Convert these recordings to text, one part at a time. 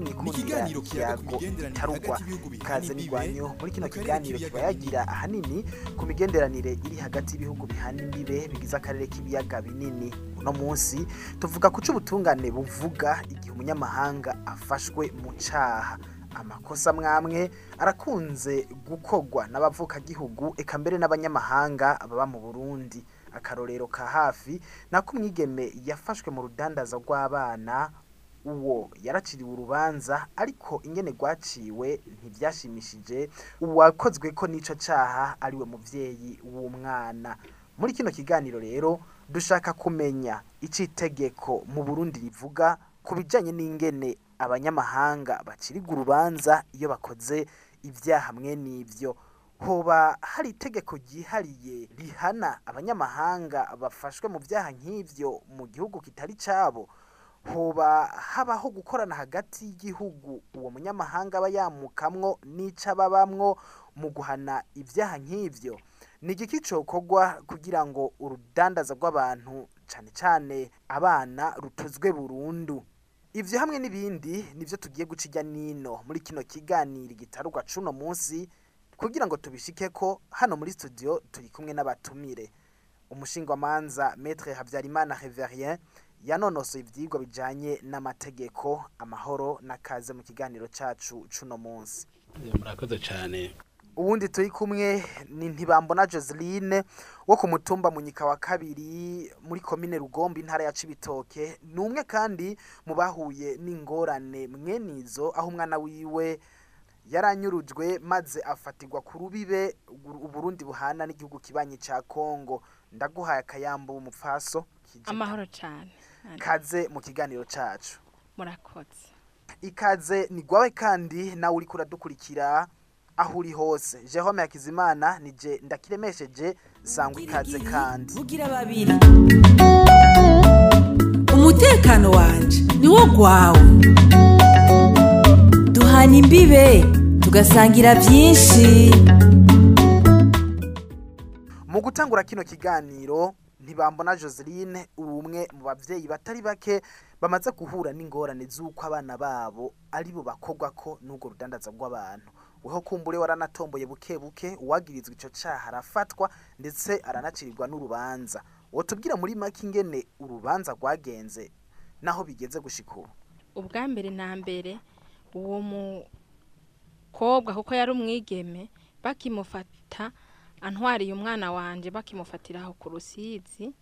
mwikundira ikiganiro bihana kaze imbibe, n'igwanyo muri kino kiganiro kiba yagira ahanini ku migenderanire iri hagati y'ibihugu bihana imbibe bigize akarere k'ibiyaga binini. Uno munsi tuvuga ku c'ubutungane buvuga igihe umunyamahanga afashwe mu caha amakosa mwamwe arakunze gukorwa n'abavukagihugu eka mbere n'abanyamahanga baba mu Burundi. Akarorero ka hafi nako umwigeme yafashwe mu rudandaza rw'abana uwo yaraciriwe urubanza ariko ingene rwaciwe ntibyashimishije uwakozwe ko n'ico caha ari we muvyeyi w'umwana. Muri kino kiganiro rero dushaka kumenya ico itegeko mu Burundi rivuga ku bijanye n'ingene abanyamahanga bacirigwa urubanza iyo bakoze ibyaha mwe n'ivyo hoba hari itegeko ryihariye rihana abanyamahanga bafashwe mu byaha nk'ivyo mu gihugu kitari cabo hoba habaho gukorana hagati y'igihugu uwo munyamahanga aba yamukamwo n'ico ababamwo mu guhana ibyaha nk'ivyo ni igiki cokorwa kugira ngo urudandaza rw'abantu cane cane abana rutuzwe burundu? Ivyo hamwe n'ibindi nivyo tugiye guca irya nino. Muri kino kiganiro gitarugwa cuno munsi kugira ngo tubishikeko hano muri studio turi kumwe n'abatumire. Umushingwamanza Maître Habyarimana Reverien yanonosoye ivyigwa bijanye n'amategeko amahoro n'akaze mu kiganiro cacu cuno munsi. Murakoze cyane uwundi turi kumwe ni ntibambona Joseline wo ku mutumba munyika wa kabiri muri komine Rugombe intara ya Cibitoke. Ni umwe kandi mu bahuye n'ingorane. Mwenizo aho umwana wiwe yaranyurujwe maze afatirwa ku rubibe Uburundi buhana n'igihugu kibanyi ca Kongo ndaguhaye akayambo umupfaso amahoro cyane kaze mu kiganiro cacu. Murakoze. Ikaze ni gwawe kandi nawe uriko uradukurikira aho uri hose. Jerome Hakizimana nije ndakiremesheje sangwa ikaze kandi. Vugira babiri. Umutekano wanje niwo gwawe. Duhana imbibe tugasangira byinshi. Mu gutangura kino kiganiro ntibambona Joseline umwe mu bavyeyi batari bake bamaze guhura n'ingorane z'uko abana babo ari bo bakogwa ko n'urwo rudandaza rw'abantu weho kumbure waranatomboye buke buke uwagirizwa ico caha arafatwa ndetse aranacirirwa n'urubanza. Wotubwira muri make ingene urubanza rwagenze naho bigeze gushika ubu? Ubwa mbere na mbere uwo mukobwa kuko yari umwigeme bakimufata antwariye umwana wanje bakimufatiraho ku rusizi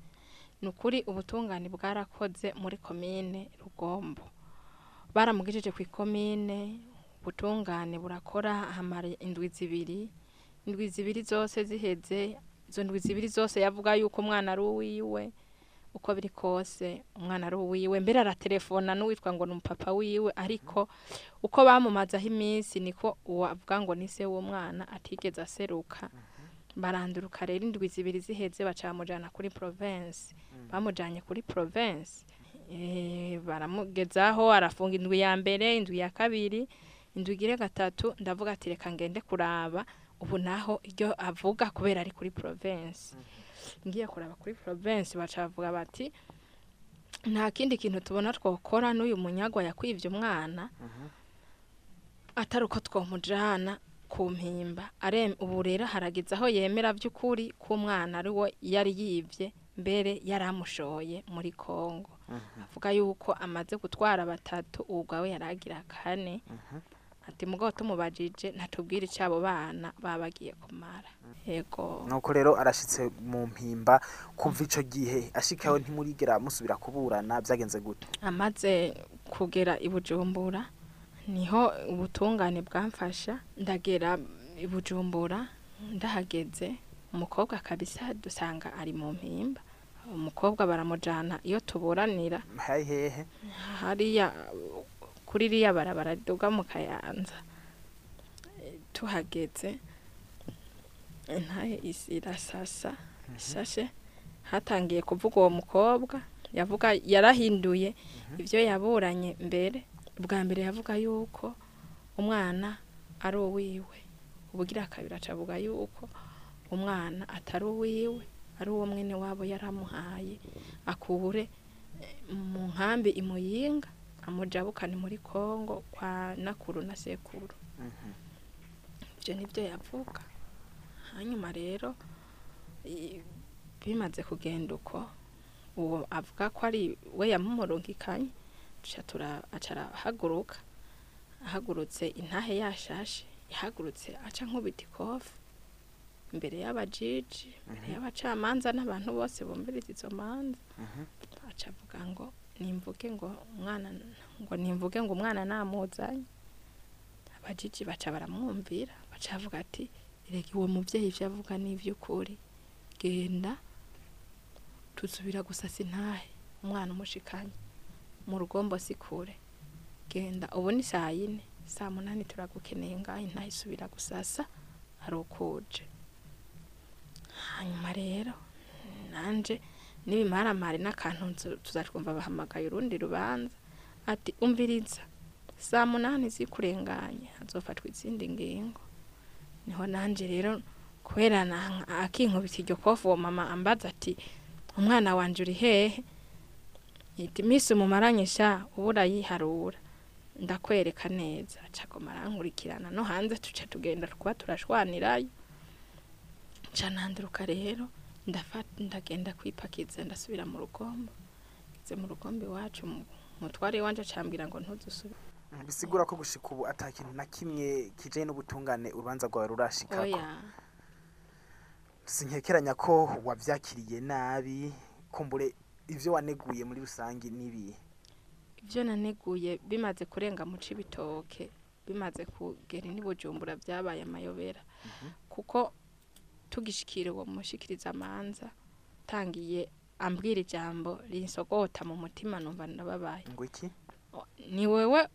ni ukuri ubutungane bwarakoze muri komine rugombo. Baramugejeje ku ikomine ubutungane burakora hamara indwi zibiri. Indwi zibiri zose ziheze izo ndwi zibiri zose yavuga yuko umwana ari uwiwe uko biri kose umwana ari uwiwe. Mbere aratelefona n'uwitwa ngo ni umupapa wiwe ariko uko bamumazaho iminsi niko uwo avuga ngo ni se w'umwana atigeze aseruka. Baranduruka rero indwi zibiri ziheze baca bamujyana kuri province. Bamujyanye kuri province eh, baramugezaho arafunga indwi ya mbere indwi ya kabiri. Indwi igire gatatu ndavuga ati reka ngende kuraba. Ubu naho iryo avuga kubera ari kuri province. Ngiye kuraba kuri province baca bavuga bati nta kindi kintu tubona twokora n'uyu munyagwa yakwivye umwana atari uko twomujana ku mpimba. Ubu rero harageze aho yemera by'ukuri ko umwana ari we yari yivye mbere yari amushoye muri kongo avuga yuko amaze gutwara batatu ubwo we yari agira kane. Ati mugabo tumubajije ntatubwire icyo abo bana baba bagiye kumara. Yego. Nuko rero arashitse mu mpimba kumva ico gihe. Ashikaho ntimurigera musubira kuburana byagenze gute? Amaze kugera i bujumbura ni ho ubutungane bwamfasha. Ndagera i bujumbura ndahageze. Umukobwa kabisa dusanga ari mu mpimba. Umukobwa baramujana iyo tuburanira. Hehe. Hariya kuri iriya barabara riduga mu kayanza. Tuhageze. Intahe isi irasasa isashe. Hatangiye kuvuga uwo mukobwa. Yavuga yarahinduye ibyo yaburanye mbere. Bwa mbere yavuga yuko umwana ari uwiwe. Ubugira kabiri acavuga yuko umwana atari uwiwe ari uwo mwene wabo yaramuhaye. Akure eh, mu nkambi imuyinga amujabukane muri kongo kwa nakuru na sekuru. Ibyo ni byo yavuga. Hanyuma rero bimaze kugenda uko uwo avuga ko ari we yamumurungikanye duca tura- aca arahaguruka. Ahagurutse intahe yashashe yahagurutse aca nkubita ikofi. Imbere y'abajiji imbere y'abacamanza n'abantu bose bumviriza izo manza aca avuga ngo nimvuge ngo umwana ngo nimvuge ngo umwana namuzanye. Abajiji baca baramwumvira baca bavuga ati reka uwo mubyeyi ibyo avuga ni iby'ukuri genda tuzubira gusasa intahe umwana umushikanye mu rugombo si kure. Genda ubu ni saa yine saa munani turagukeneye ngaho intahe isubira gusasa hari ukuje. Hanyuma rero nanje n'ibimaramari n'akantu tuzatwumva bahamagaye urundi rubanza. Ati umviriza saa munani zikurenganye hazofatwa izindi ngingo. Niho nanje rero kubera akinkubita iryo kofu uwo mama ambaza ati umwana wanje uri hehe? Iminsi umumaranye sha? Uba urayiharura ndakwereka neza acagoma arankurikirana. No hanze tuca tugenda kuba turashwanirayo. Nca nanduruka rero ndafata ndagenda kwipakiza ndasubira mu rugombo ngeze mu rugombo iwacu mu- umutware wanje acambwira ngo ntuzusubire bisigura ko gushika ubu ata kintu na kimwe kijanye n'ubutungane urubanza rwawe rurashikako. Sinkekeranya ko wavyakiriye nabi kumbure ivyo waneguye muri rusange nibi. Ibyo naneguye bimaze kurenga mu cibitoke bimaze kugera ni bujumbura byabaye amayobera. Kuko tugishikira uwo mushikiriza amanza tangiye ambwira ijambo rinsogota mu mutima numva ndababaye ngo iki? Ni wewe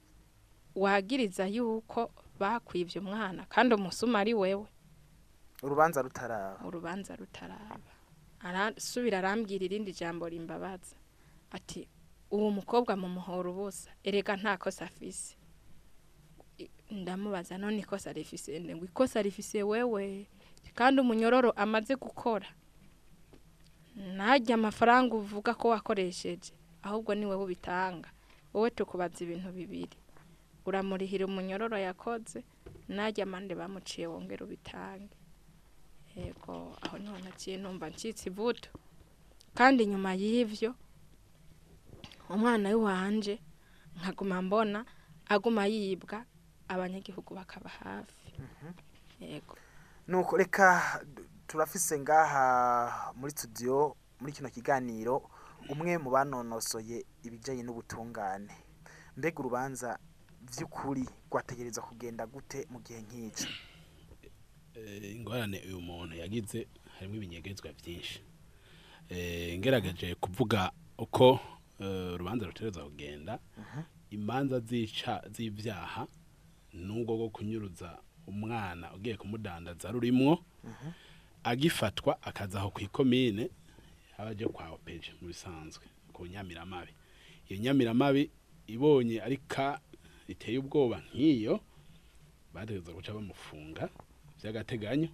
wagiriza yuko bakwivye umwana kandi umusuma ari wewe. Urubanza rutaraba. Urubanza rutaraba. Arasubira arambwira irindi jambo rimbabaza. Ati uwo mukobwa mu muhoro ubusa. Erega nta kosa afise. Ndamubaza none ikosa rifise ngo ikosa rifise wewe? Kandi umunyororo amaze gukora. Najya amafaranga uvuga ko wakoresheje ahubwo ni wowe ubitanga. Wowe tukubaza ibintu bibiri. Uramurihira umunyororo yakoze najya amande bamuciye wongera ubitange. Yego aho ni ho naciye numva ncitse ivuto kandi nyuma y'ivyo umwana w'iwanje nkaguma mbona aguma yibwa abanyagihugu bakaba hafi. Yego. Nuko reka turafise ngaha muri studio muri kino kiganiro umwe mu banonosoye ibijanye n'ubutungane. Mbega urubanza vy'ukuri rwategerezwa kugenda gute mu gihe nk'ico Eh, ingorane uyu muntu yagize harimo ibinyegezwa byinshi Eh, ngerageje kuvuga uko eh, urubanza rutereza kugenda. Imanza zica z'ibyaha n'ubwo bwo kunyuruza umwana ugiye kumudandaza rurimwo agifatwa akaza aho ku ikomine aba aje kwa opeje mu bisanzwe ku nyamiramabi. Iyo nyamiramabi ibonye ari ka iteye ubwoba nk'iyo bategereza guca bamufunga by'agateganyo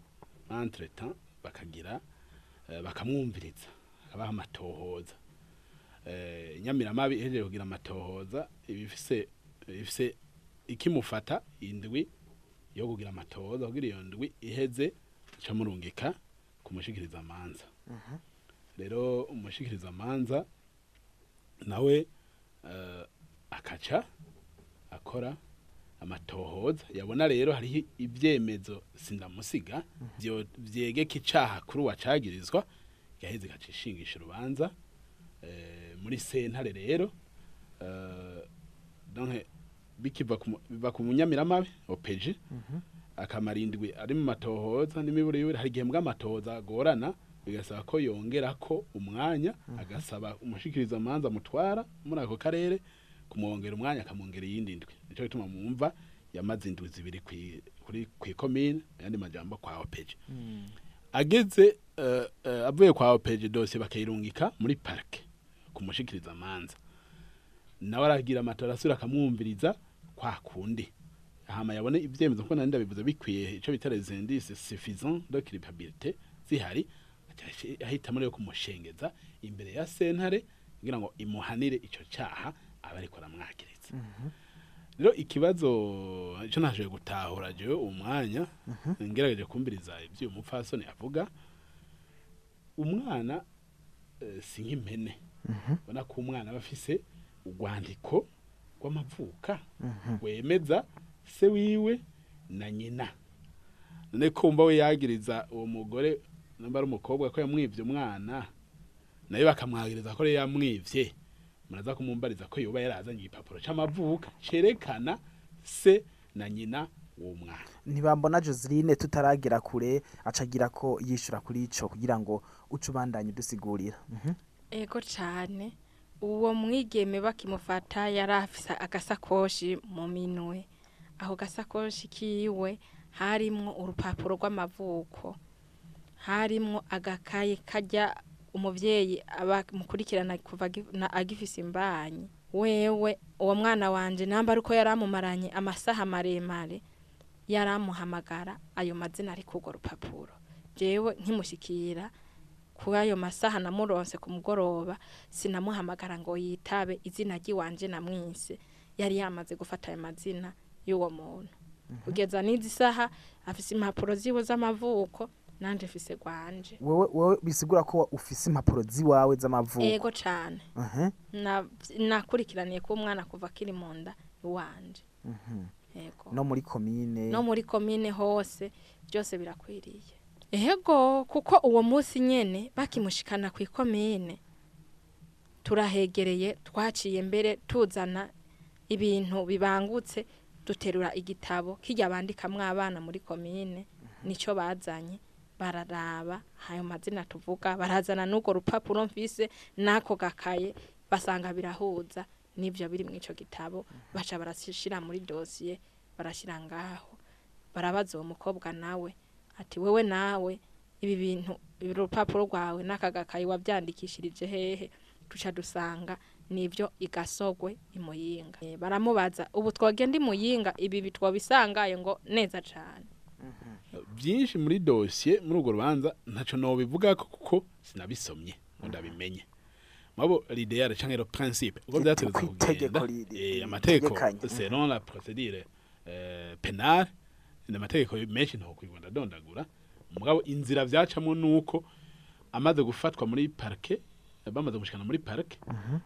entretemps bakagira eh, bakamwumviriza akabaha amatohoza. Eh, nyamiramabi ihejeje kugira amatohoza ibifise ifise ikimufata indwi yo kugira amatohoza kugira iyo ndwi iheze ica murungika kumushikiriza amanza rero umushikiriza amanza nawe eh, akaca akora amatohoza. Yabona rero hariho ibyemezo sindamusiga vyegeka icaha kuri uwacagirizwa gaheze gacishingisha urubanza eh, muri sentare rero ku biva ku munyamiramabi opeje akamara indwi ari mu matohoza n'imiburo yiwe hari igihe mbw'amatohoza agorana bigasaba ko yongera ko umwanya agasaba umushikiriza amanza amutwara muri ako karere kumwongera umwanya akamwongera iyindi ndwi. Nicyo gituma mwumva yamaze indwi zibiri ku ikomine ayandi majambo kwa opeje ageze eh, eh, avuye kwa opeje dosiye bakayirungika muri parike kumushikiriza amanza nawe aragira amatora asubira akamwumviriza kwa kundi. Hama yabone ibyemezo ko nandi ndabivuze bikwiye ico bita les indices suffisants de culpabilité zihari ahitamo rero kumushengeza imbere ya sentare kugira ngo imuhanire ico caha aba ariko aramwagiritse rero ikibazo ico nashoboye gutahura jewe uwo mwanya ngerageje kumviriza ivyo uyu mupfasoni avuga. Umwana eh, si nk'impene. Ubona ko umwana aba afise urwandiko rw'amavuka wemeza se wiwe na nyina. None kumva we yagiriza uwo mugore namba ari umukobwa ko yamwivye umwana na yo bakamwagiriza ko rero yamwivye. Muraza kumumbariza ko yoba yarazanye igipapuro c'amavuka cerekana se na nyina w'uwo mwana. Ntibambona Joseline tutaragera kure acagira ko yishura kuri ico kugira ngo uce ubandanye dusigurira Mhm. ego cyane uwo mwigeme bakimufata yari afise agasakoshi mu minwe. Aho gasakoshi kiwe harimwo urupapuro rw'amavuko. Harimwo agakaye kajya umuvyeyi aba mukurikirana kuva agifise imbanyi. Wewe uwo mwana wanje namba ariko yaramumaranye amasaha maremare yaramuhamagara ayo mazina ari kurwo rupapuro. Jewe nkimushikira kuri ayo masaha namuronse ku mugoroba sinamuhamagara ngo yitabe izina ry'iwanje namwise. Yari yamaze gufata ayo mazina y'uwo muntu. Kugeza n'izi saha afise impapuro ziwe z'amavuko nanje mfise gwanje wewe wewe bisigura ko ufise impapuro ziwawe z'amavuko? Ego cane. Mhm. Na- nakurikiraniye ko umwana kuva akiri mu nda iwanje. Ego no muri komine no muri komine hose byose birakwiriye. Ego kuko uwo munsi nyene bakimushikana ku ikomine turahegereye twaciye mbere tuzana ibintu bibangutse duterura igitabo kijya bandikamwo abana muri komine nico bazanye bararaba ayo mazina tuvuga barazana n'urwo rupapuro mfise n'ako gakaye basanga birahuza n'ivyo biri mu ico gitabo baca barashira muri dosiye barashyira ngaho. Barabaza uwo mukobwa nawe ati wewe nawe ibi bintu ibi rupapuro rwawe n'aka gakayi wabyandikishirije hehe? Duca dusanga nivyo igasogwe imuyinga Eh, baramubaza ubu twogenda imuyinga ibi bitwobisangaye ngo neza cane. Byinshi muri dosiye muri urwo rubanza ntaco nobivuga ko kuko sinabisomye ngo ndabimenye. Mabo l'idéal canke le principe uko itegeko kugenda eh, amategeko selon la procédure euh, pénale ni amategeko menshi ntokwigwa ndadondagura mugabo inzira vyacamwo nuko amaze gufatwa muri parke bamaze gushikana muri parke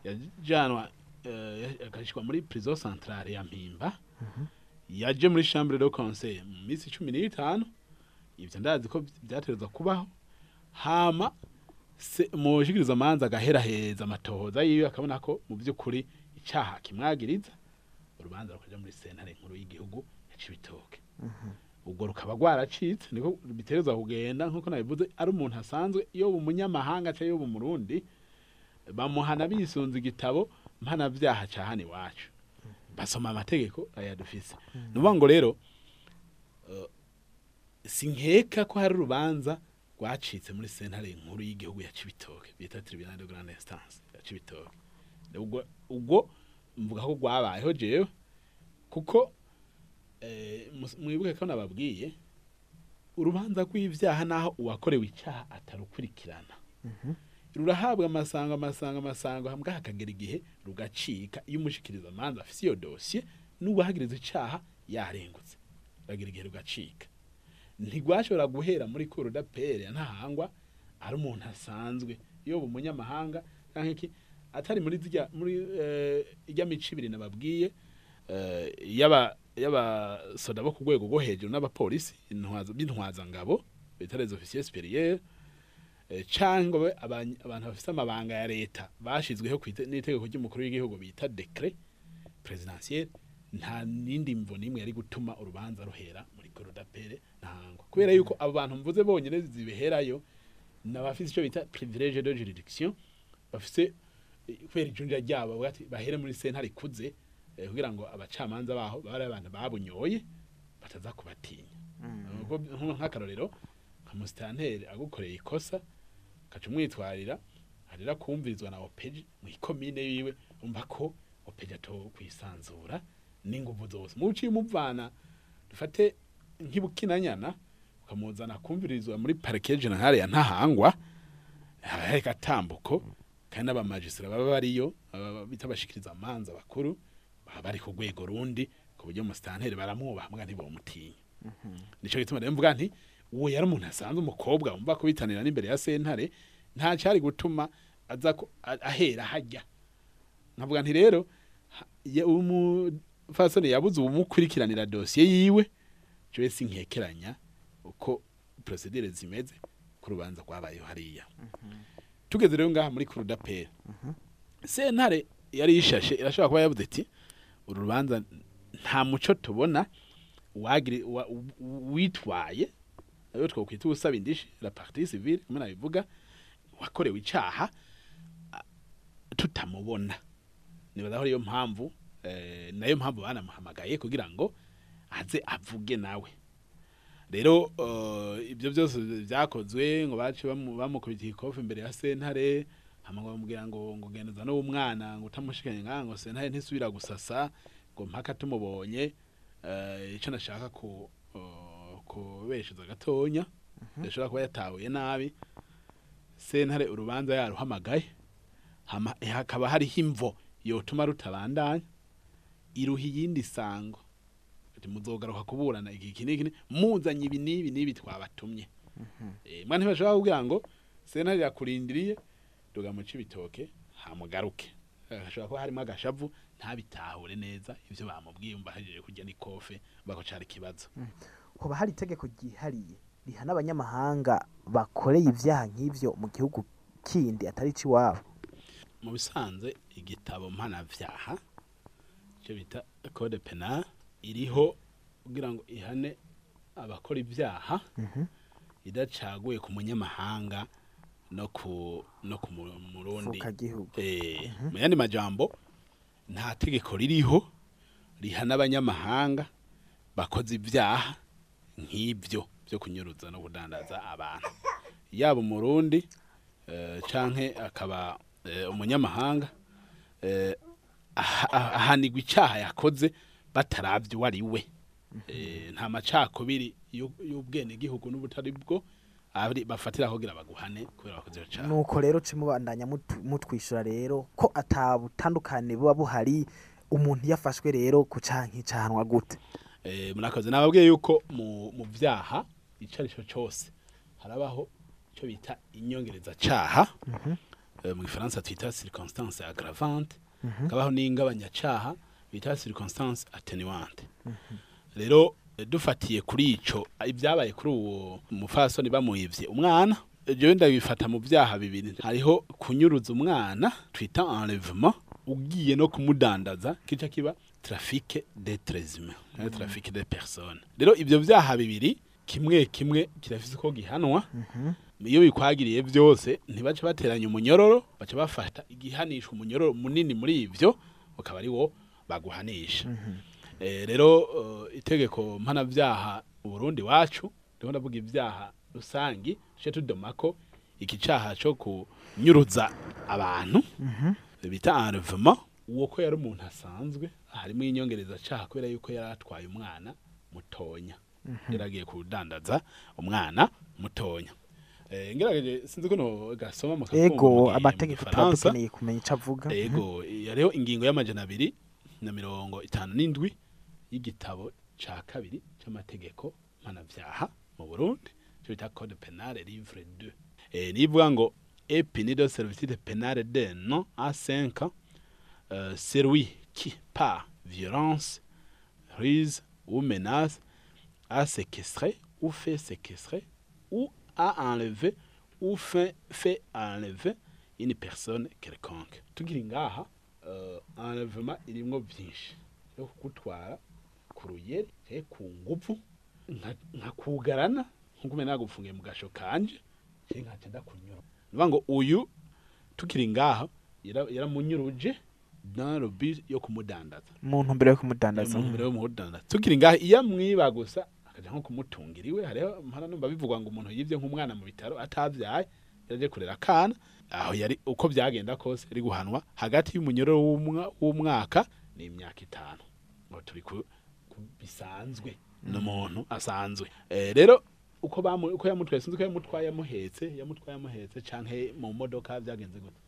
yajanwa eh, agashikwa muri prison centrale ya mpimba. Yaje muri chambre de conseil mu minsi cumi n'itanu. Ivyo ndazi ko vyaterezwa kubaho. Hama mushikiriza amanza agaheraheza amatohoza yiwe akabona ko mu by'ukuri icaha kimwagiriza. Urubanza rukaja muri sentare nkuru y'igihugu ya Cibitoke ubwo rukaba rwaracitse niko biterezwa kugenda nk'uko nabivuze ari umuntu asanzwe iyo umunyamahanga cyangwa iyo umurundi bamuhana bisunze igitabo mpanavyaha ca hano iwacu. Basoma amategeko aya dufise ni ukuvuga ngo rero eh, sinkeka ko hari urubanza rwacitse muri sentare nkuru y'igihugu ya Cibitoke bita tribunal de grande instance ya Cibitoke. Ubwo mvuga ko rwabayeho jewe kuko mwibuke ko nababwiye urubanza rw'ivyaha naho uwakorewe icaha atarukurikirana. Rurahabwa amasango amasango amasango hambwa hakagera igihe rugacika. Iyo umushikiriza amanza afise iyo dosiye n'uwahagiriza icaha yarengutse. Ruragira igihe rugacika. Ntigwashobora guhera muri kuru dapere ntahangwa ari umuntu asanzwe. Iyo umunyamahanga canke iki atari muri eh, ijya mico ibiri nababwiye eh, yaba yaba soda bo ku rwego rwo hejuru n'abapolisi intwaza by'intwaza ngabo bita les officiers supérieurs eh, cyangwa abantu bafite amabanga ya leta ite- n'itegeko ry'umukuru w'igihugu bita decret presidentiel nta nindi mvo nimwe yari gutuma urubanza ruhera muri korodapere ntahangwa kubera yuko abo bantu mvuze bonyene zibiherayo nabafise icyo bita privilege de juridiction bafise eh, kubera ijunja ryabo bahere muri sentare ikuze kugira ngo abacamanza baho bari abantu babunyoye bataza kubatinya. Nk- nk'akarorero nka musitanteri agukoreye ikosa kaca umwitwarira harira kumvirizwa na opeji mu ikomine yiwe umva ko opeji ato kwisanzura n'inguvu zose. Mu uciye umuvana dufate nk'ibukinanyana ukamuzana kumvirizwa muri parike generale ya ntahangwa haba hari gatambuko kandi n'abamajisitara baba bariyo bita abashikiriza amanza bakuru bari ku rwego rundi ku buryo umusitanteri baramwubaha mbwa ntibamutinya nico gituma rero mvuga nti uwo yari umuntu asanzwe umukobwa wumva kubitanira n'imbere ya sentare nta cyari gutuma aza ahera hajya. Nkavuga nti rero umufasoni yabuze ubumukurikiranira dosiye yiwe jewe sinkekeranya uko procedure zimeze ku rubanza rwabayeho hariya tugeze rero ngaha muri kurudapera sentare yari yishashe irashobora kuba yavuze iti uru rubanza nta muco tubona witwaye ayo twokwita usaba indishi la partie civile kumwe nabivuga wakorewe icaha tutamubona. Nibaza ko ariyo mpamvu eh, na yo mpamvu banamuhamagaye kugira ngo aze avuge nawe. Rero eh, ibyo byose byakozwe ngo bace bamu- bamukubitiye ikofi imbere ya sentare ngo bamubwira ngo ngo geneza no umwana ngo utamushikanye ngaha ngo sentare ntisubira gusasa ngo mpaka tumubonye eh, ico nashaka ku eh, kubeshuza gatonya yashobora kuba yatahuye nabi sentare urubanza yaruhamagaye hama hakaba hariho imvo yotuma rutabandanya iruha iyindi sango. Muzogaruka kuburana iki iki n'iki muzanye ibi n'ibi n'ibi twabatumye. Eh mwana ntibashobora kugira ngo sentare yakurindiriye tugamuca ibitoke hamugaruke. Hashobora kuba harimo agashavu ntabitahure neza ivyo bamubwiye umva hajeje kurya n'ikofe bako cari ikibazo. Hoba hari itegeko ryihariye rihana abanyamahanga bakoreye ivyaha nk'ivyo mu gihugu kindi atari iwabo mu bisanzwe igitabo mpanavyaha icyo bita code penal iriho kugira ngo ihane abakora ibyaha idacaguye ku munyamahanga no ku no ku mu- murundi. Eh mu yandi majambo nta tegeko ririho rihana abanyamahanga bakoze ibyaha nk'ibyo byo kunyuruza no kudandaza abantu. Yaba umurundi eh, canke akaba eh, umunyamahanga aha- aha- ahanigwa icyaha yakoze bataravye uwo ari we Eh, nta macakubiri y'u- y'ubwenegihugu n'ubutari bwo bafatira kugira baguhane kubera bakoze iyo caha nuko rero ce mubandanya mutu- mutwishyura rero ko atabutandukane buba buhari umuntu yafashwe rero ku caha nk'icahanwa gute. Eh, murakoze. Nababwiye yuko mu byaha icyo ari cyo cyose harabaho icyo bita inyongereza caha Eh, mu gifaransa twita circonstance aggravante. Hakabaho n'ingabanyacaha bita circonstance attenuante. Rero eh, dufatiye kuri eh, ibyabaye kuri uwo mufasoni bamuhivye umwana. Eh, jewe ndabifata mu byaha bibiri. Hariho kunyuruza umwana twita enlèvement ugiye no kumudandaza kica kiba trafic d'êtres humains mm trafic de personnes. Rero ibyo byaha bibiri kimwe kimwe kirafise uko gihanwa. Iyo bikwagiriye byose ntibace bateranya umunyororo baca bafata igihanisha umunyororo munini muri ivyo ukaba ari wo baguhanisha. Eh, rero eh, itegeko mpanabyaha uburundi wacu ndiko ndavuga ibyaha rusangi tuje tudomako iki caha co kunyuruza abantu bita enlèvement uwo ko yari umuntu asanzwe harimo inyongereza caha kubera yuko yari atwaye umwana mutonya. Yaragiye kudandaza umwana mutonya. Eh, ngerageje sinzi ko gasoma mu ego amategeko tuba dukeneye kumenya ico avuga. Ego yariho ingingo y'amajana abiri na mirongo itanu n'indwi. Y'igitabo ca kabiri c'amategeko mpanavyaha mu burundi bita code penale livre 2 eh, ngo puni de servitude pénale d'un an à cinq ans. Euh, celui qui par violence ruse ou menace a séquestré ou fait séquestrer ou a enlevé ou fait, enlever une personne quelconque ku ruyeri canke ku nguvu nka- nkakugarana nk'uko umenya nagufungiye mu gasho kanje canke nkaca ndakunyura. Nivuga ngo uyu tukiri ngaha yara- yaramunyuruje dans le but yo kumudandaza. Mu ntumbero yo kumudandaza. Mu mbere y'umudandaza tukiri ngaha iyo amwiba gusa akaja nko kumutungira iwe hariho mpara numva bivugwa ngo umuntu yivye nk'umwana mu bitaro atavyaye yaje kurera akana. Aho yari uko byagenda kose ari guhanwa hagati y'umunyororo w'umwa- w'umwaka n'imyaka itanu. Ngo turi bisanzwe n'umuntu asanzwe. Eh, rero uko uko yamutwaye sinzi ko yamutwaye amuhetse yamutwaye amuhetse canke mu modoka byagenze gute?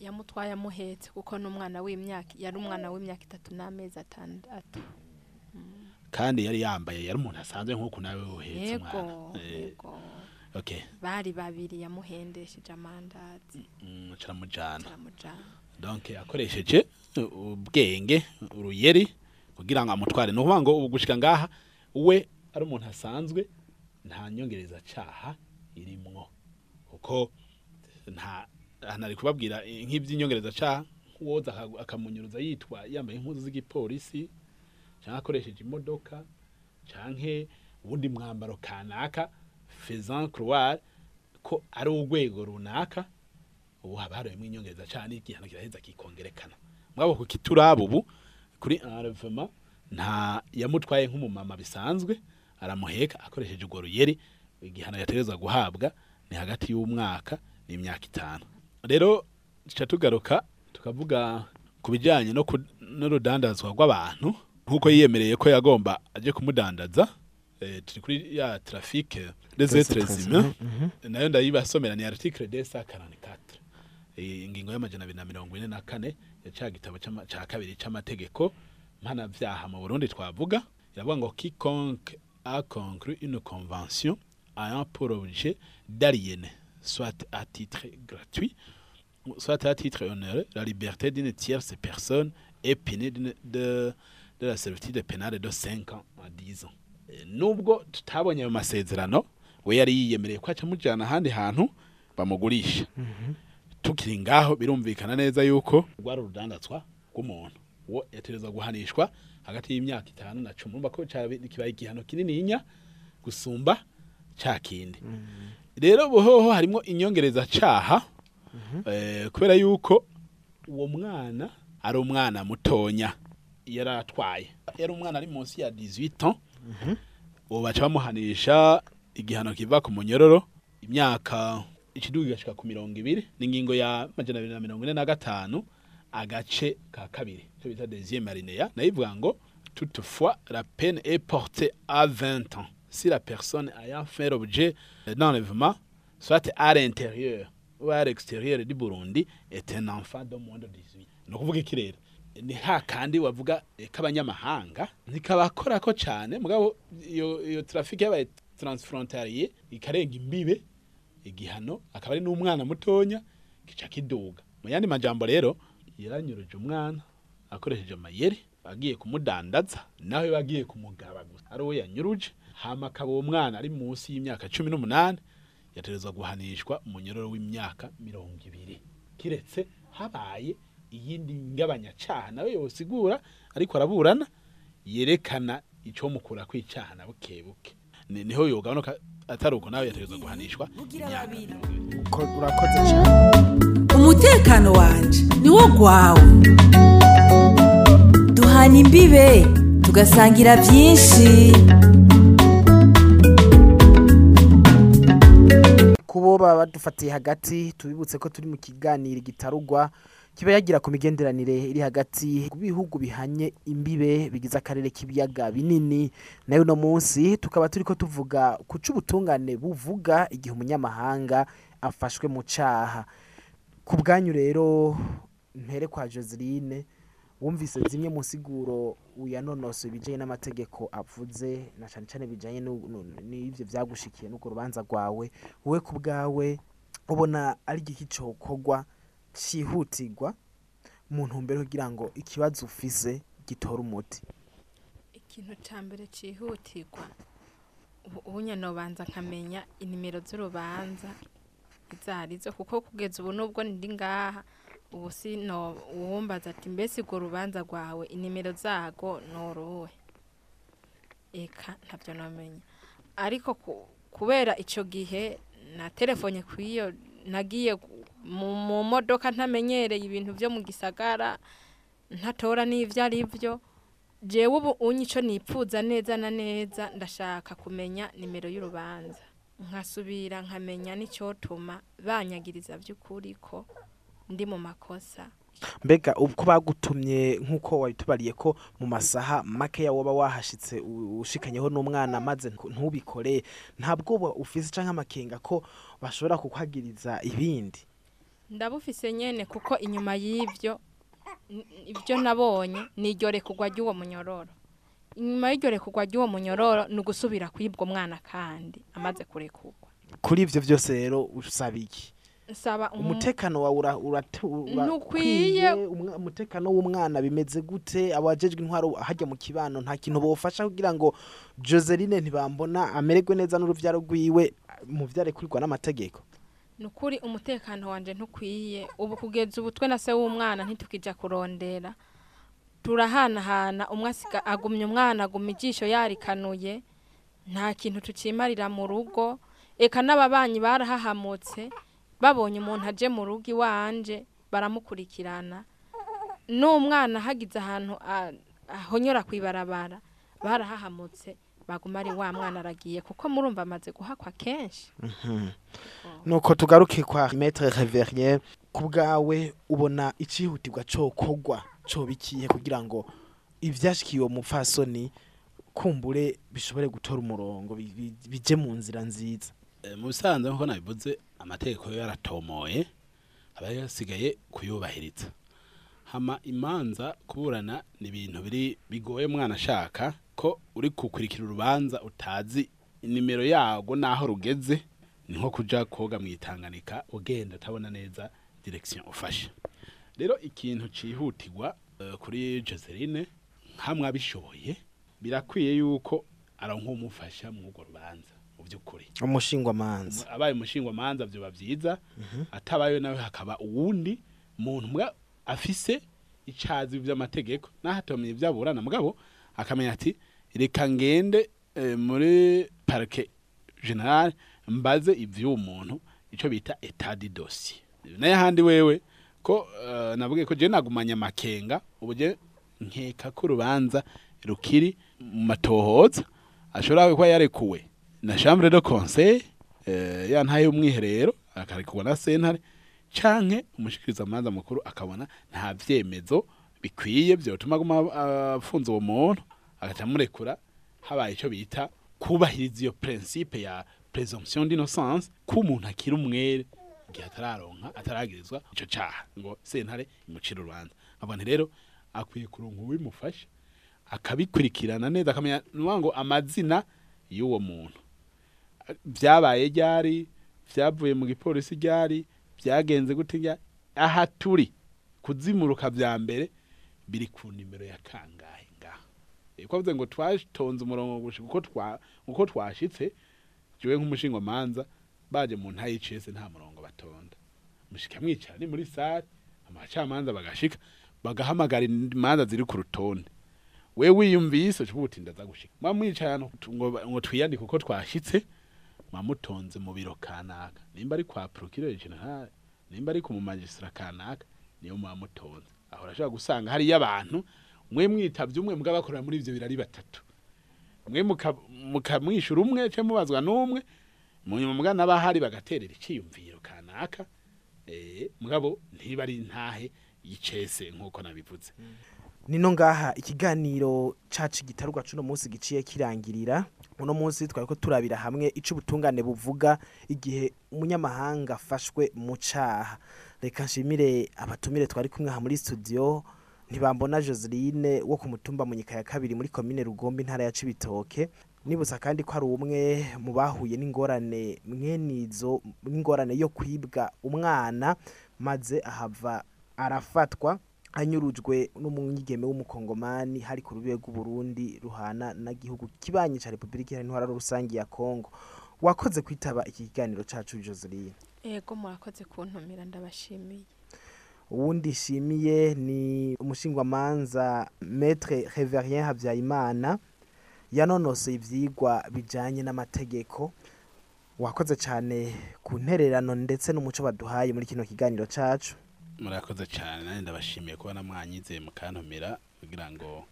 Yamutwaye amuhetse kuko n'umwana w'imyaka yari umwana w'imyaka itatu n'amezi atandatu kandi yari yambaye yari umuntu asanzwe nk'uko nawe uhetse umwana. Eh, yego. bari babiri yamuhendesheje amandazi. Mm, caramujana aramujana donc akoresheje ubwenge uruyeri kugira ngo amutware. Ni ukuvuga ngo ubu gushika ngaha we ari umuntu asanzwe nta nyongereza caha irimwo. Kuko nta hano ari kubabwira nk'ivy'inyongereza caha nk'uwoza aka- akamunyuruza yitwa yambaye impuzu z'igipolisi canke akoresheje imodoka canke ubundi mwambaro kanaka faisant croire ko ari urwego runaka ubu haba harimo inyongereza cyane igihano kiraheza kikongerekana. Mwabo ku kiturabo ubu kuri enlèvement nta yamutwaye nk'umumama bisanzwe aramuheka akoresheje urwo ruyeri igihano yatereza guhabwa ni hagati y'umwaka n'imyaka itanu. Rero tuca tugaruka tukavuga ku bijyanye n'urudandazwa rw'abantu nk'uko yiyemereye ko yagomba aje kumudandaza eh, turi kuri ya trafike des êtres humains na yo ndayibasomera ni article 244 Eh, ingingo y'amajana abiri na mirongo ine na kane ya ca gitabo ca kabiri c'amategeko mpanavyaha mu burundi twavuga ngo quiconque a conclu une convention ayant pour objet d'aliéner soit à titre gratuit soit à titre onéreux la liberté d'une tierce personne est punie de, de la servitude pénale de 5 ans à 10 ans. Eh, nubwo tutabonye ayo masezerano we yari yiyemereye ko aca ahandi hantu bamugurisha tukiri ngaho birumvikana neza yuko rwari urudandazwa rw'umuntu. Uwo yategerezwa guhanishwa hagati y'imyaka itanu na cumi. Urumva ko kibaye igihano kinininya gusumba ca kindi. Rero buhoho harimo inyongereza caha eh, kubera yuko uwo mwana ari umwana mutonya yari atwaye. Yari umwana ari munsi ya 18 ans. Ubu baca bamuhanisha igihano kiva ku munyororo imyaka ikiduga igashika ku mirongo ibiri n'ingingo ya majana abiri na mirongo ine na gatanu agace ka kabiri. Cyo toutefois la peine est portée à 20 ans. Si la personne ayant fait l'objet d'enlèvement soit à l'intérieur ou à l'extérieur du Burundi est un enfant de moins de 18 ni ukuvuga iki rero ni hakandi wavuga eh, k'abanyamahanga ntikabakora ko cyane mugabo iyo iyo traffic yabaye transfrontalier ikarenga imbibe igihano akaba ari n'umwana mutonya kica kiduga. Mu yandi majambo rero yaranyuruje umwana akoresheje amayeri agiye kumudandaza nawe bagiye kumugaba gusa. Ari uwo yanyuruje hama akaba uwo mwana ari munsi y'imyaka cumi n'umunani yaterezwa guhanishwa umunyororo w'imyaka mirongo ibiri. Kiretse habaye iyindi ngabanyacaha nawe yosigura ariko araburana yerekana ico mukura kw'icaha na buke buke ni ho yogabanuka atari uko nawe yaterezwa guhanishwa urakoze cyane. Umutekano wanje niwo gwawe. Duhana imbibe tugasangira byinshi. Kubo baba badufatiye hagati tubibutse ko turi mu kiganiro gitarugwa. Kiba yagira ku migenderanire iri hagati ku bihugu bihanye imbibe bigize akarere k'ibiyaga binini. Nayo uno munsi tukaba turi ko tuvuga ku c'ubutungane buvuga igihe umunyamahanga afashwe mu caha. Ku bwanyu rero mpere kwa Joseline wumvise zimwe mu siguro uyanonosoye ibijanye n'amategeko avuze na bijanye nu- nu- n'ivyo vyagushikiye n'urwo rubanza rwawe wowe ku bwawe ubona ari igiki cokorwa cihutirwa mu ntumbero kugira ngo ikibazo ufise gitore umuti. Ikintu cya mbere cyihutirwa ubu ubanza nkamenya inimero z'urubanza izo ari zo kuko kugeza ubu nubwo ndi ngaha ubu si no uwumbaza ati mbese urwo rubanza rwawe inimero zago noruwe eka ntabyo namenya. Ariko ku- kubera icyo gihe na telefone ku iyo nagiye mu modoka ntamenyereye ibintu byo mu gisagara ntatora n'ibyo ari byo jewe ubu unyi icyo nipfuza neza na neza ndashaka kumenya nimero y'urubanza. Nkasubira nkamenya n'icyotuma banyagiriza by'ukuri ko ndi mu makosa. Mbega uko bagutumye nk'uko wabitubariye ko mu masaha makeya woba wahashitse ushikanyeho n'umwana maze ntu- ntubikore nta bwoba ufise canke amakenga ko bashobora kukwagiriza ibindi. Ndabufise nyene kuko inyuma y'ivyo ibyo nabonye ni iryo rekurwa ry'uwo munyororo. Inyuma y'iryo rekurwa ry'uwo munyororo ni ugusubira kwibwa umwana kandi amaze kurekurwa. Kuri ivyo vyose rero usaba iki? Nsaba umu- umutekano wawe ura- uratu- ura- Ntukwiye. ukwiye, umwa- umutekano w'umwana bimeze gute? Abajejwe intwaro hajya mu kibano nta kintu bofasha kugira ngo Joseline ntibambona amererwe neza n'uruvyaro rwiwe mu vyarekurwa n'amategeko. Ni ukuri umutekano wanje ntukwiye. Ubu kugeza ubu twe na se w'umwana ntitukija kurondera. Turahanahana umwe asiga agumya umwana aguma ijisho yarikanuye. Nta kintu tucimarira mu rugo. Eka n'ababanyi barahahamutse babonye umuntu aje mu rugo iwanje baramukurikirana. N'umwana hagize ahantu ahonyora kw'ibarabara barahahamutse. Baguma ari wa mwana aragiye kuko murumva amaze guhakwa kenshi. Nuko tugaruke kwa maître Reverien ku bwawe ubona icihutirwa cokogwa cobikiye kugira ngo ivyashikiye uwo mupfasoni kumbure bishobore gutora umurongo bi- bi- bije mu nzira nziza. Eh, mu bisanzwe nk'uko nabivuze amategeko yo yaratomoye aba yasigaye kuyubahiriza. Hama imanza kuburana ni ibintu biri bigoye mwana ashaka ko uri kukurikira urubanza utazi inimero yago naho rugeze ni nko kuja koga mu itanganika ugenda utabona neza direction ufashe. Rero ikintu cihutirwa eh, kuri Joseline nkamwe abishoboye birakwiye yuko aronka umufasha mu urwo rubanza mu by'ukuri. Umushingwamanza. Abaye umushingwamanza byoba byiza atabaye nawe hakaba uwundi muntu afise icazi by'amategeko nahatomye ibyaburana mugabo akamenya ati reka ngende eh, muri parike general mbaze ivy'uwo muntu ico bita etat de dossier. Naye handi wewe ko eh, navuge ko je nagumanya makenga ubu je nkeka ko urubanza rukiri mu matohoza ashobora kuba yarekuwe. Na chambre de conseil eh, ya ntaye umwiherero akarekurwa na sentare canke umushikiriza amanza mukuru akabona nta vyemezo bikwiye vyotuma aguma afunze uwo muntu agaca amurekura habaye ico bita kubahiriza iyo principe ya presomption d'innocence ko umuntu akiri umwere igihe atararonka ataragirizwa ico caha ngo sentare imucira urubanza. Nkabona nti rero akwiye kuronka uwimufasha akabikurikirana neza akamenya nuvuga ngo amazina y'uwo muntu. Vyabaye ryari vyavuye mu gipolisi ryari vyagenze gute aha turi kuzimuruka vya mbere biri ku nimero ya kangahe ngaho Eh, ko avuze ngo twatonze umurongo uko twa uko twashitse jewe nk'umushingwamanza baje mu ntayi cese nta murongo batonda. Mushika mwicara ni muri sare amacamanza bagashika bagahamagara imanza ziri ku rutonde. We wiyumvise ucuba uti ndaza gushika. Mwa mwicaye ahantu ngo twiyandike uko twashitse mwamutonze mu biro kanaka. Nimba ari kwa procureur general nimba ari ku mu magistrat kanaka niyo mwamutonze aho urashobora gusanga hariyo abantu mwe mwitavye umwe mugabo bakorera muri ivyo birari batatu. Mwe muka- mukamwishura umwe cyangwa mubazwa n'umwe mu nyuma mugana n'abahari bagaterera iciyumviro kanaka eh mugabo ntiba ari ntahe yicese nk'uko nabivuze. Nino ngaha ikiganiro cacu gitarugwa cuno munsi giciye kirangirira uno munsi twari ko turabira hamwe ico ubutungane buvuga igihe umunyamahanga afashwe mu caha. Reka nshimire abatumire twari kumwe aha muri studio. Ntibambona Joseline wo ku mutumba munyika ya kabiri muri komine Rugombe intara ya Cibitoke. Nibutsa kandi ko ari umwe mu bahuye n'ingorane mwenizo n'ingorane yo kwibwa umwana maze ahava arafatwa anyurujwe n'umunyigeme w'umukongomani hari ku rubebe rw'uburundi ruhana n'igihugu kibanyi ca repubulika iharanira rusange ya kongo wakoze kwitaba iki kiganiro cacu joseline ego murakoze kuntumira ndabashimiye. Uwundi nshimiye ni umushingwamanza metre reverien habyarimana yanonoseye ivyigwa bijanye n'amategeko. Wakoze cyane ku ntererano ndetse n'umuco baduhaye muri kino kiganiro cacu. Murakoze cyane nanjye ndabashimiye kuba namwanyizeye mukantumira kugira ngo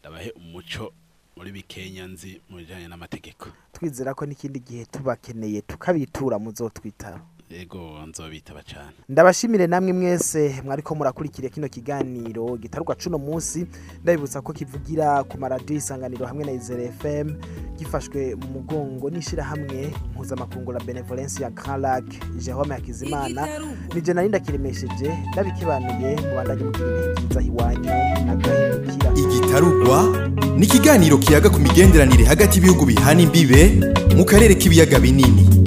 ndabahe umuco muri bikenya nzi mu bijyanye n'amategeko. Twizera ko n'ikindi gihe tubakeneye tukabitura muzotwitaba ego nzobitaba cyane. Ndabashimire namwe mwese mwariko murakurikira kino kiganiro gitaruka cuno munsi. Ndabibutsa ko kivugira ku maradiyo isanganiro hamwe na izere fm gifashwe mu mugongo n'ishirahamwe mpuzamakungu la benevolence ya grand lac jerome hakizimana. Nije nari ndakiremesheje ndabikibanuye mubandanye mugira ibihe byiza iwanyu nagahindukira igitarugwa ni ikiganiro kiyaga ku migenderanire hagati y'ibihugu bihana imbibe mu karere k'ibiyaga binini.